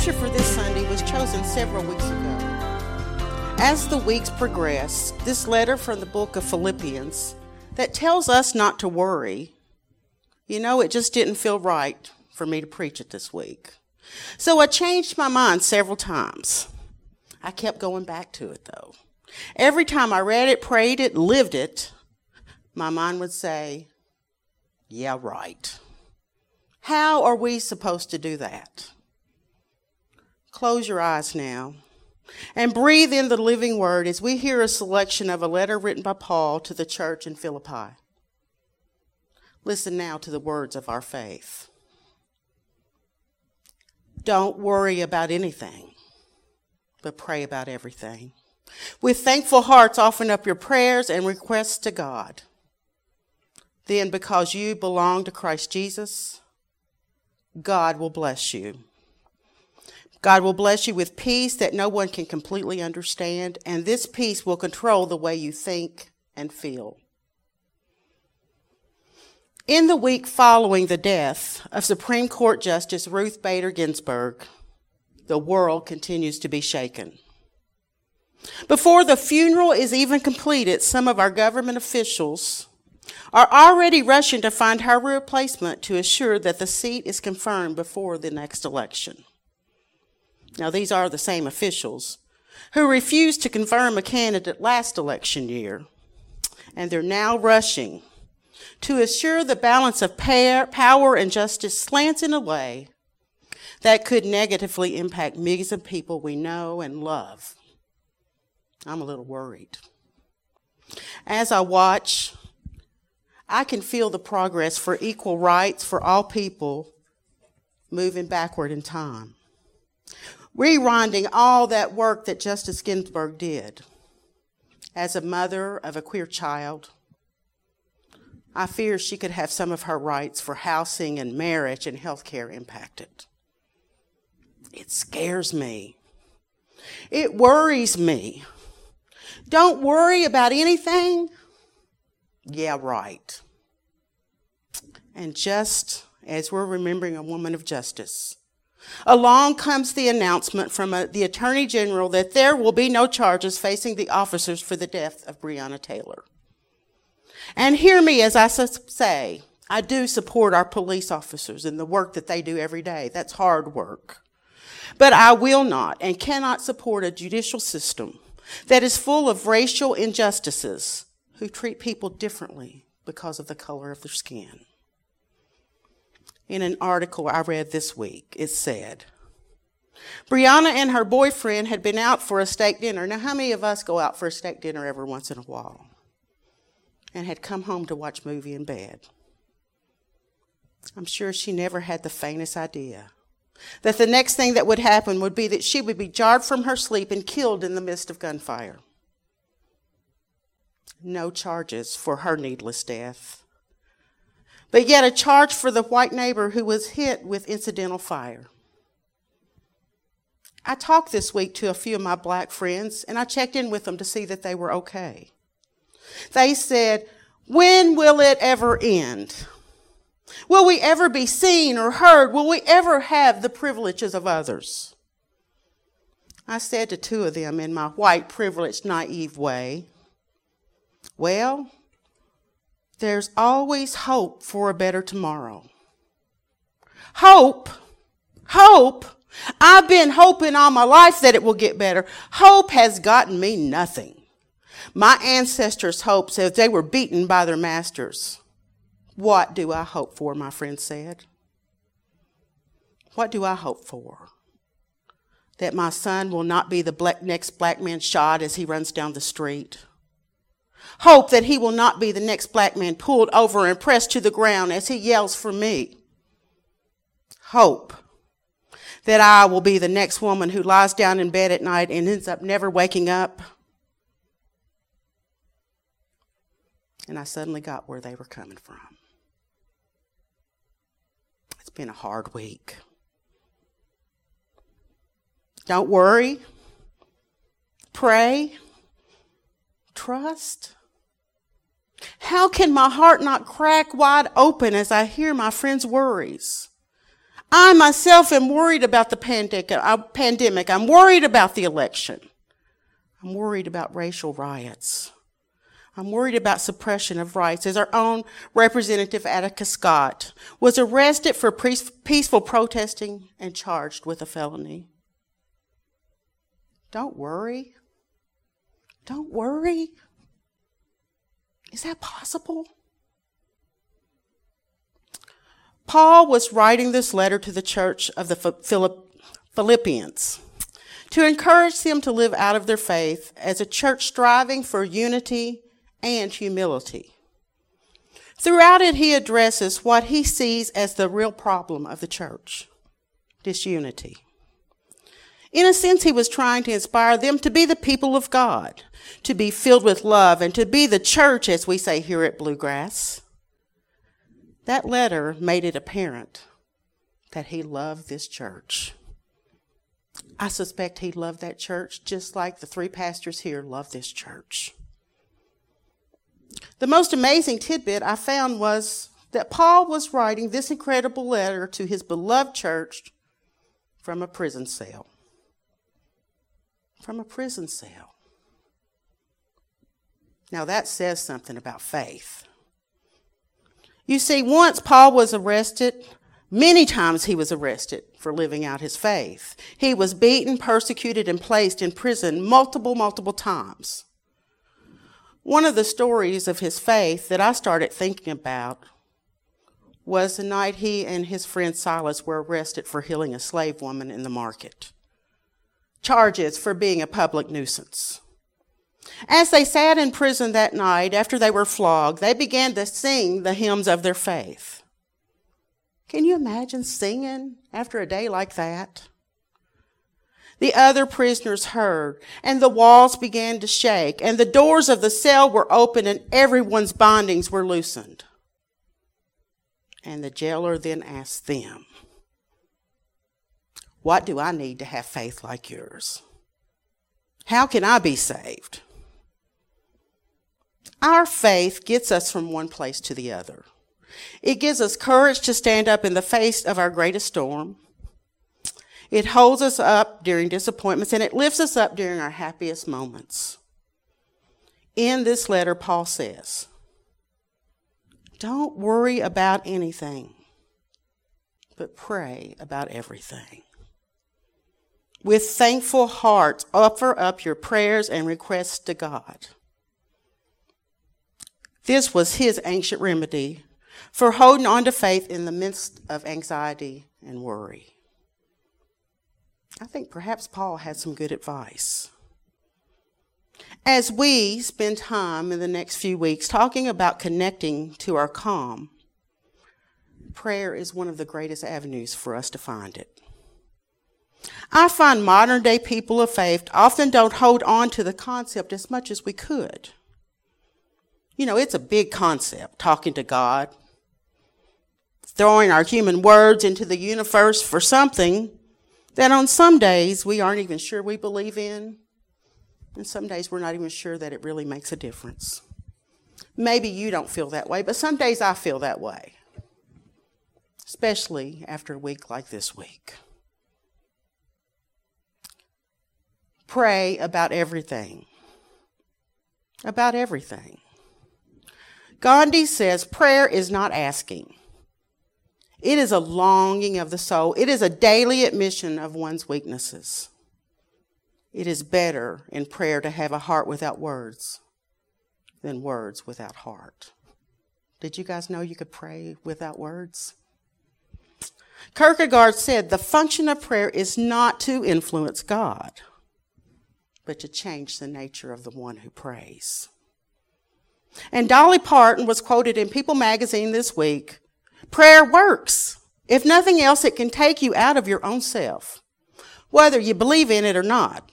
Scripture for this Sunday was chosen several weeks ago. As the weeks progress, this letter from the book of Philippians that tells us not to worry, you know, it just didn't feel right for me to preach it this week. So I changed my mind several times. I kept going back to it though. Every time I read it, prayed it, lived it, my mind would say, yeah, right. How are we supposed to do that? Close your eyes now and breathe in the living word as we hear a selection of a letter written by Paul to the church in Philippi. Listen now to the words of our faith. Don't worry about anything, but pray about everything. With thankful hearts, offer up your prayers and requests to God. Then, because you belong to Christ Jesus, God will bless you. God will bless you with peace that no one can completely understand, and this peace will control the way you think and feel. In the week following the death of Supreme Court Justice Ruth Bader Ginsburg, the world continues to be shaken. Before the funeral is even completed, some of our government officials are already rushing to find her replacement to assure that the seat is confirmed before the next election. Now, these are the same officials who refused to confirm a candidate last election year, and they're now rushing to assure the balance of power and justice slants in a way that could negatively impact millions of people we know and love. I'm a little worried. As I watch, I can feel the progress for equal rights for all people moving backward in time rewinding all that work that Justice Ginsburg did. As a mother of a queer child, I fear she could have some of her rights for housing and marriage and health care impacted. It scares me. It worries me. Don't worry about anything. Yeah, right. And just as we're remembering a woman of justice, Along comes the announcement from a, the Attorney General that there will be no charges facing the officers for the death of Breonna Taylor. And hear me as I say, I do support our police officers and the work that they do every day. That's hard work. But I will not and cannot support a judicial system that is full of racial injustices who treat people differently because of the color of their skin in an article I read this week. It said, Breonna and her boyfriend had been out for a steak dinner. Now, how many of us go out for a steak dinner every once in a while? And had come home to watch movie in bed. I'm sure she never had the faintest idea that the next thing that would happen would be that she would be jarred from her sleep and killed in the midst of gunfire. No charges for her needless death but yet a charge for the white neighbor who was hit with incidental fire. I talked this week to a few of my black friends and I checked in with them to see that they were okay. They said, When will it ever end? Will we ever be seen or heard? Will we ever have the privileges of others? I said to two of them in my white, privileged, naive way, Well, there's always hope for a better tomorrow. Hope, hope. I've been hoping all my life that it will get better. Hope has gotten me nothing. My ancestors' hopes as they were beaten by their masters. What do I hope for, my friend said? What do I hope for? That my son will not be the black, next black man shot as he runs down the street Hope that he will not be the next black man pulled over and pressed to the ground as he yells for me. Hope that I will be the next woman who lies down in bed at night and ends up never waking up. And I suddenly got where they were coming from. It's been a hard week. Don't worry. Pray. Trust. How can my heart not crack wide open as I hear my friends' worries? I myself am worried about the uh, pandemic. I'm worried about the election. I'm worried about racial riots. I'm worried about suppression of rights, as our own Representative Attica Scott was arrested for peaceful protesting and charged with a felony. Don't worry. Don't worry. Is that possible? Paul was writing this letter to the church of the Philippians to encourage them to live out of their faith as a church striving for unity and humility. Throughout it, he addresses what he sees as the real problem of the church disunity. In a sense, he was trying to inspire them to be the people of God, to be filled with love, and to be the church, as we say here at Bluegrass. That letter made it apparent that he loved this church. I suspect he loved that church just like the three pastors here love this church. The most amazing tidbit I found was that Paul was writing this incredible letter to his beloved church from a prison cell. From a prison cell. Now that says something about faith. You see, once Paul was arrested, many times he was arrested for living out his faith. He was beaten, persecuted, and placed in prison multiple, multiple times. One of the stories of his faith that I started thinking about was the night he and his friend Silas were arrested for healing a slave woman in the market. Charges for being a public nuisance. As they sat in prison that night after they were flogged, they began to sing the hymns of their faith. Can you imagine singing after a day like that? The other prisoners heard, and the walls began to shake, and the doors of the cell were opened, and everyone's bindings were loosened. And the jailer then asked them, What do I need to have faith like yours? How can I be saved? Our faith gets us from one place to the other. It gives us courage to stand up in the face of our greatest storm. It holds us up during disappointments and it lifts us up during our happiest moments. In this letter, Paul says, Don't worry about anything, but pray about everything. With thankful hearts, offer up your prayers and requests to God. This was his ancient remedy for holding on to faith in the midst of anxiety and worry. I think perhaps Paul had some good advice. As we spend time in the next few weeks talking about connecting to our calm, prayer is one of the greatest avenues for us to find it. I find modern day people of faith often don't hold on to the concept as much as we could. You know, it's a big concept, talking to God, throwing our human words into the universe for something that on some days we aren't even sure we believe in, and some days we're not even sure that it really makes a difference. Maybe you don't feel that way, but some days I feel that way, especially after a week like this week. Pray about everything. About everything. Gandhi says prayer is not asking. It is a longing of the soul. It is a daily admission of one's weaknesses. It is better in prayer to have a heart without words than words without heart. Did you guys know you could pray without words? Kierkegaard said the function of prayer is not to influence God, but to change the nature of the one who prays. And Dolly Parton was quoted in People magazine this week prayer works. If nothing else, it can take you out of your own self, whether you believe in it or not.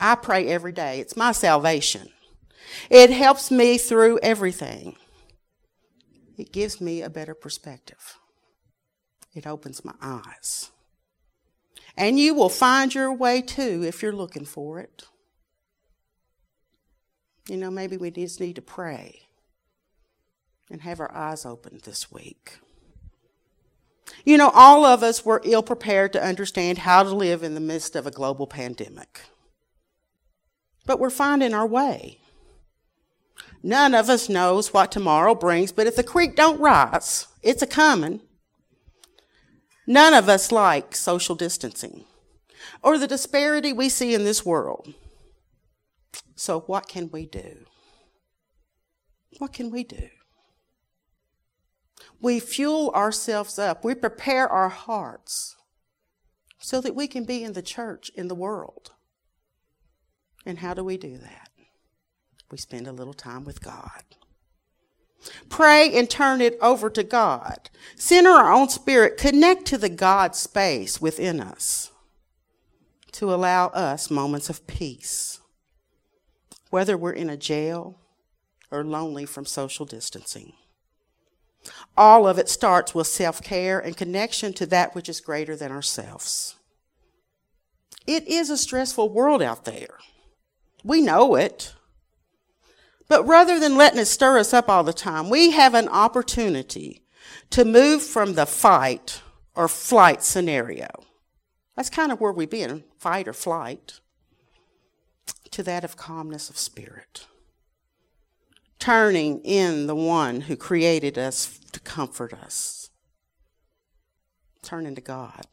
I pray every day, it's my salvation. It helps me through everything. It gives me a better perspective. It opens my eyes. And you will find your way too if you're looking for it. You know, maybe we just need to pray and have our eyes open this week. You know, all of us were ill prepared to understand how to live in the midst of a global pandemic. But we're finding our way. None of us knows what tomorrow brings, but if the creek don't rise, it's a coming. None of us like social distancing or the disparity we see in this world. So what can we do? What can we do? We fuel ourselves up. We prepare our hearts so that we can be in the church, in the world. And how do we do that? We spend a little time with God. Pray and turn it over to God. Center our own spirit, connect to the God space within us to allow us moments of peace, whether we're in a jail or lonely from social distancing. All of it starts with self care and connection to that which is greater than ourselves. It is a stressful world out there. We know it. But rather than letting it stir us up all the time, we have an opportunity to move from the fight or flight scenario. That's kind of where we've been fight or flight to that of calmness of spirit. Turning in the one who created us to comfort us. Turning to God.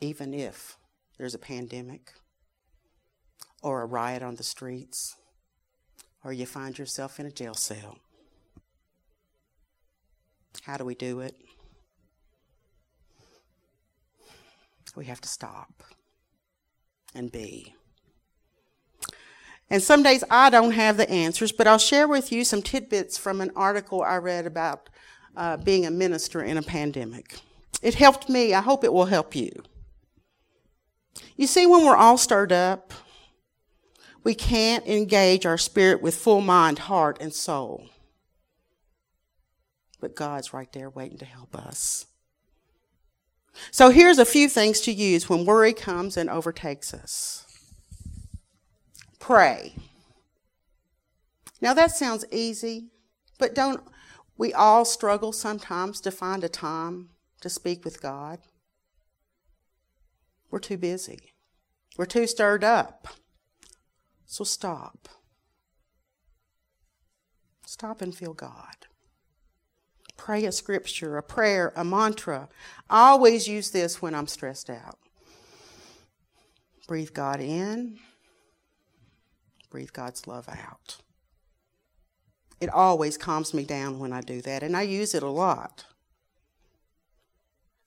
Even if there's a pandemic or a riot on the streets or you find yourself in a jail cell. How do we do it? We have to stop and be. And some days I don't have the answers, but I'll share with you some tidbits from an article I read about uh, being a minister in a pandemic. It helped me. I hope it will help you. You see, when we're all stirred up, we can't engage our spirit with full mind, heart, and soul. But God's right there waiting to help us. So here's a few things to use when worry comes and overtakes us. Pray. Now that sounds easy, but don't we all struggle sometimes to find a time to speak with God? We're too busy. We're too stirred up. So stop. Stop and feel God. Pray a scripture, a prayer, a mantra. I always use this when I'm stressed out. Breathe God in, breathe God's love out. It always calms me down when I do that, and I use it a lot.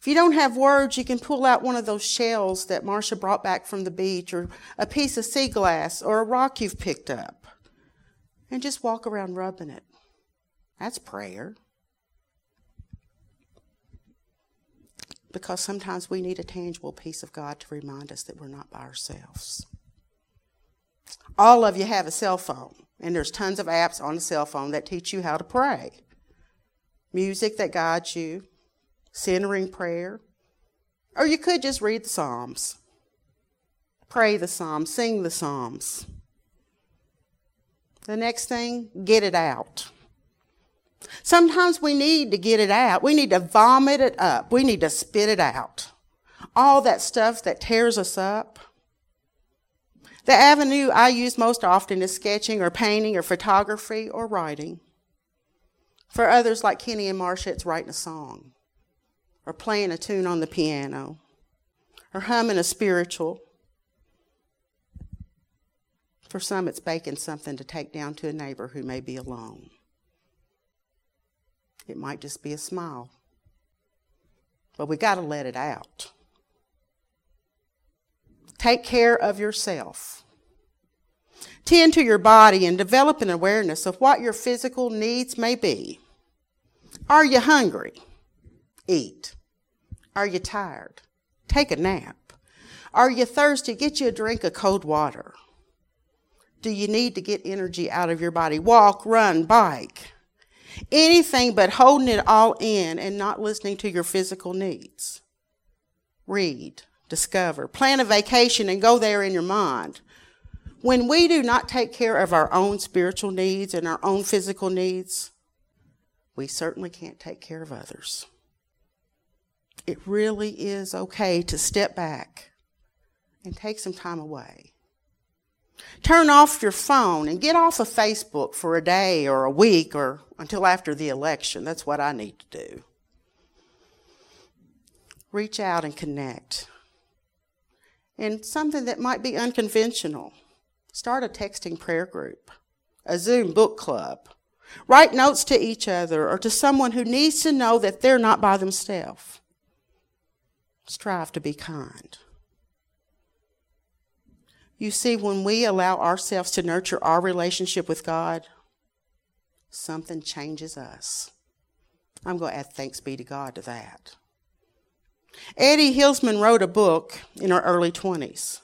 If you don't have words, you can pull out one of those shells that Marcia brought back from the beach, or a piece of sea glass, or a rock you've picked up, and just walk around rubbing it. That's prayer. Because sometimes we need a tangible piece of God to remind us that we're not by ourselves. All of you have a cell phone, and there's tons of apps on the cell phone that teach you how to pray. Music that guides you, centering prayer. Or you could just read the Psalms, pray the Psalms, sing the Psalms. The next thing, get it out. Sometimes we need to get it out. We need to vomit it up. We need to spit it out. All that stuff that tears us up. The avenue I use most often is sketching or painting or photography or writing. For others like Kenny and Marcia, it's writing a song or playing a tune on the piano or humming a spiritual. For some, it's baking something to take down to a neighbor who may be alone. It might just be a smile. But we got to let it out. Take care of yourself. Tend to your body and develop an awareness of what your physical needs may be. Are you hungry? Eat. Are you tired? Take a nap. Are you thirsty? Get you a drink of cold water. Do you need to get energy out of your body? Walk, run, bike. Anything but holding it all in and not listening to your physical needs. Read, discover, plan a vacation and go there in your mind. When we do not take care of our own spiritual needs and our own physical needs, we certainly can't take care of others. It really is okay to step back and take some time away. Turn off your phone and get off of Facebook for a day or a week or until after the election. That's what I need to do. Reach out and connect. And something that might be unconventional start a texting prayer group, a Zoom book club. Write notes to each other or to someone who needs to know that they're not by themselves. Strive to be kind. You see, when we allow ourselves to nurture our relationship with God, something changes us. I'm going to add thanks be to God to that. Etty Hillesum wrote a book in her early 20s.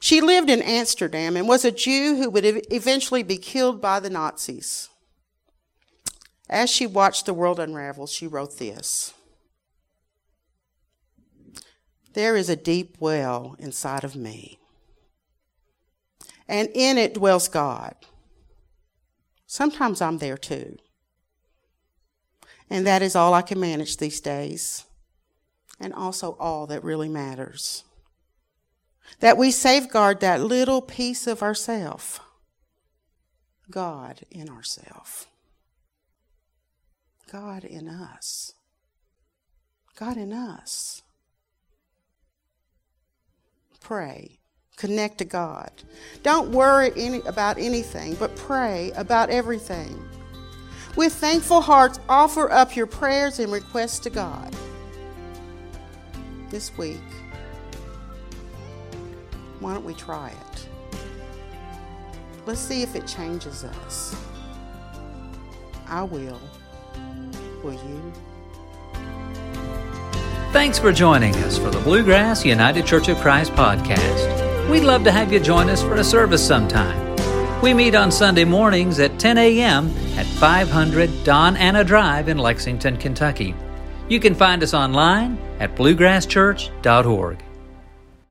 She lived in Amsterdam and was a Jew who would eventually be killed by the Nazis. As she watched the world unravel, she wrote this There is a deep well inside of me, and in it dwells God. Sometimes I'm there too. And that is all I can manage these days and also all that really matters. That we safeguard that little piece of ourself, God in ourself. God in us. God in us. Pray. Connect to God. Don't worry any, about anything, but pray about everything. With thankful hearts, offer up your prayers and requests to God this week, why don't we try it? Let's see if it changes us. I will. Will you? Thanks for joining us for the Bluegrass United Church of Christ podcast. We'd love to have you join us for a service sometime. We meet on Sunday mornings at 10 a.m. at 500 Don Anna Drive in Lexington, Kentucky. You can find us online at bluegrasschurch.org.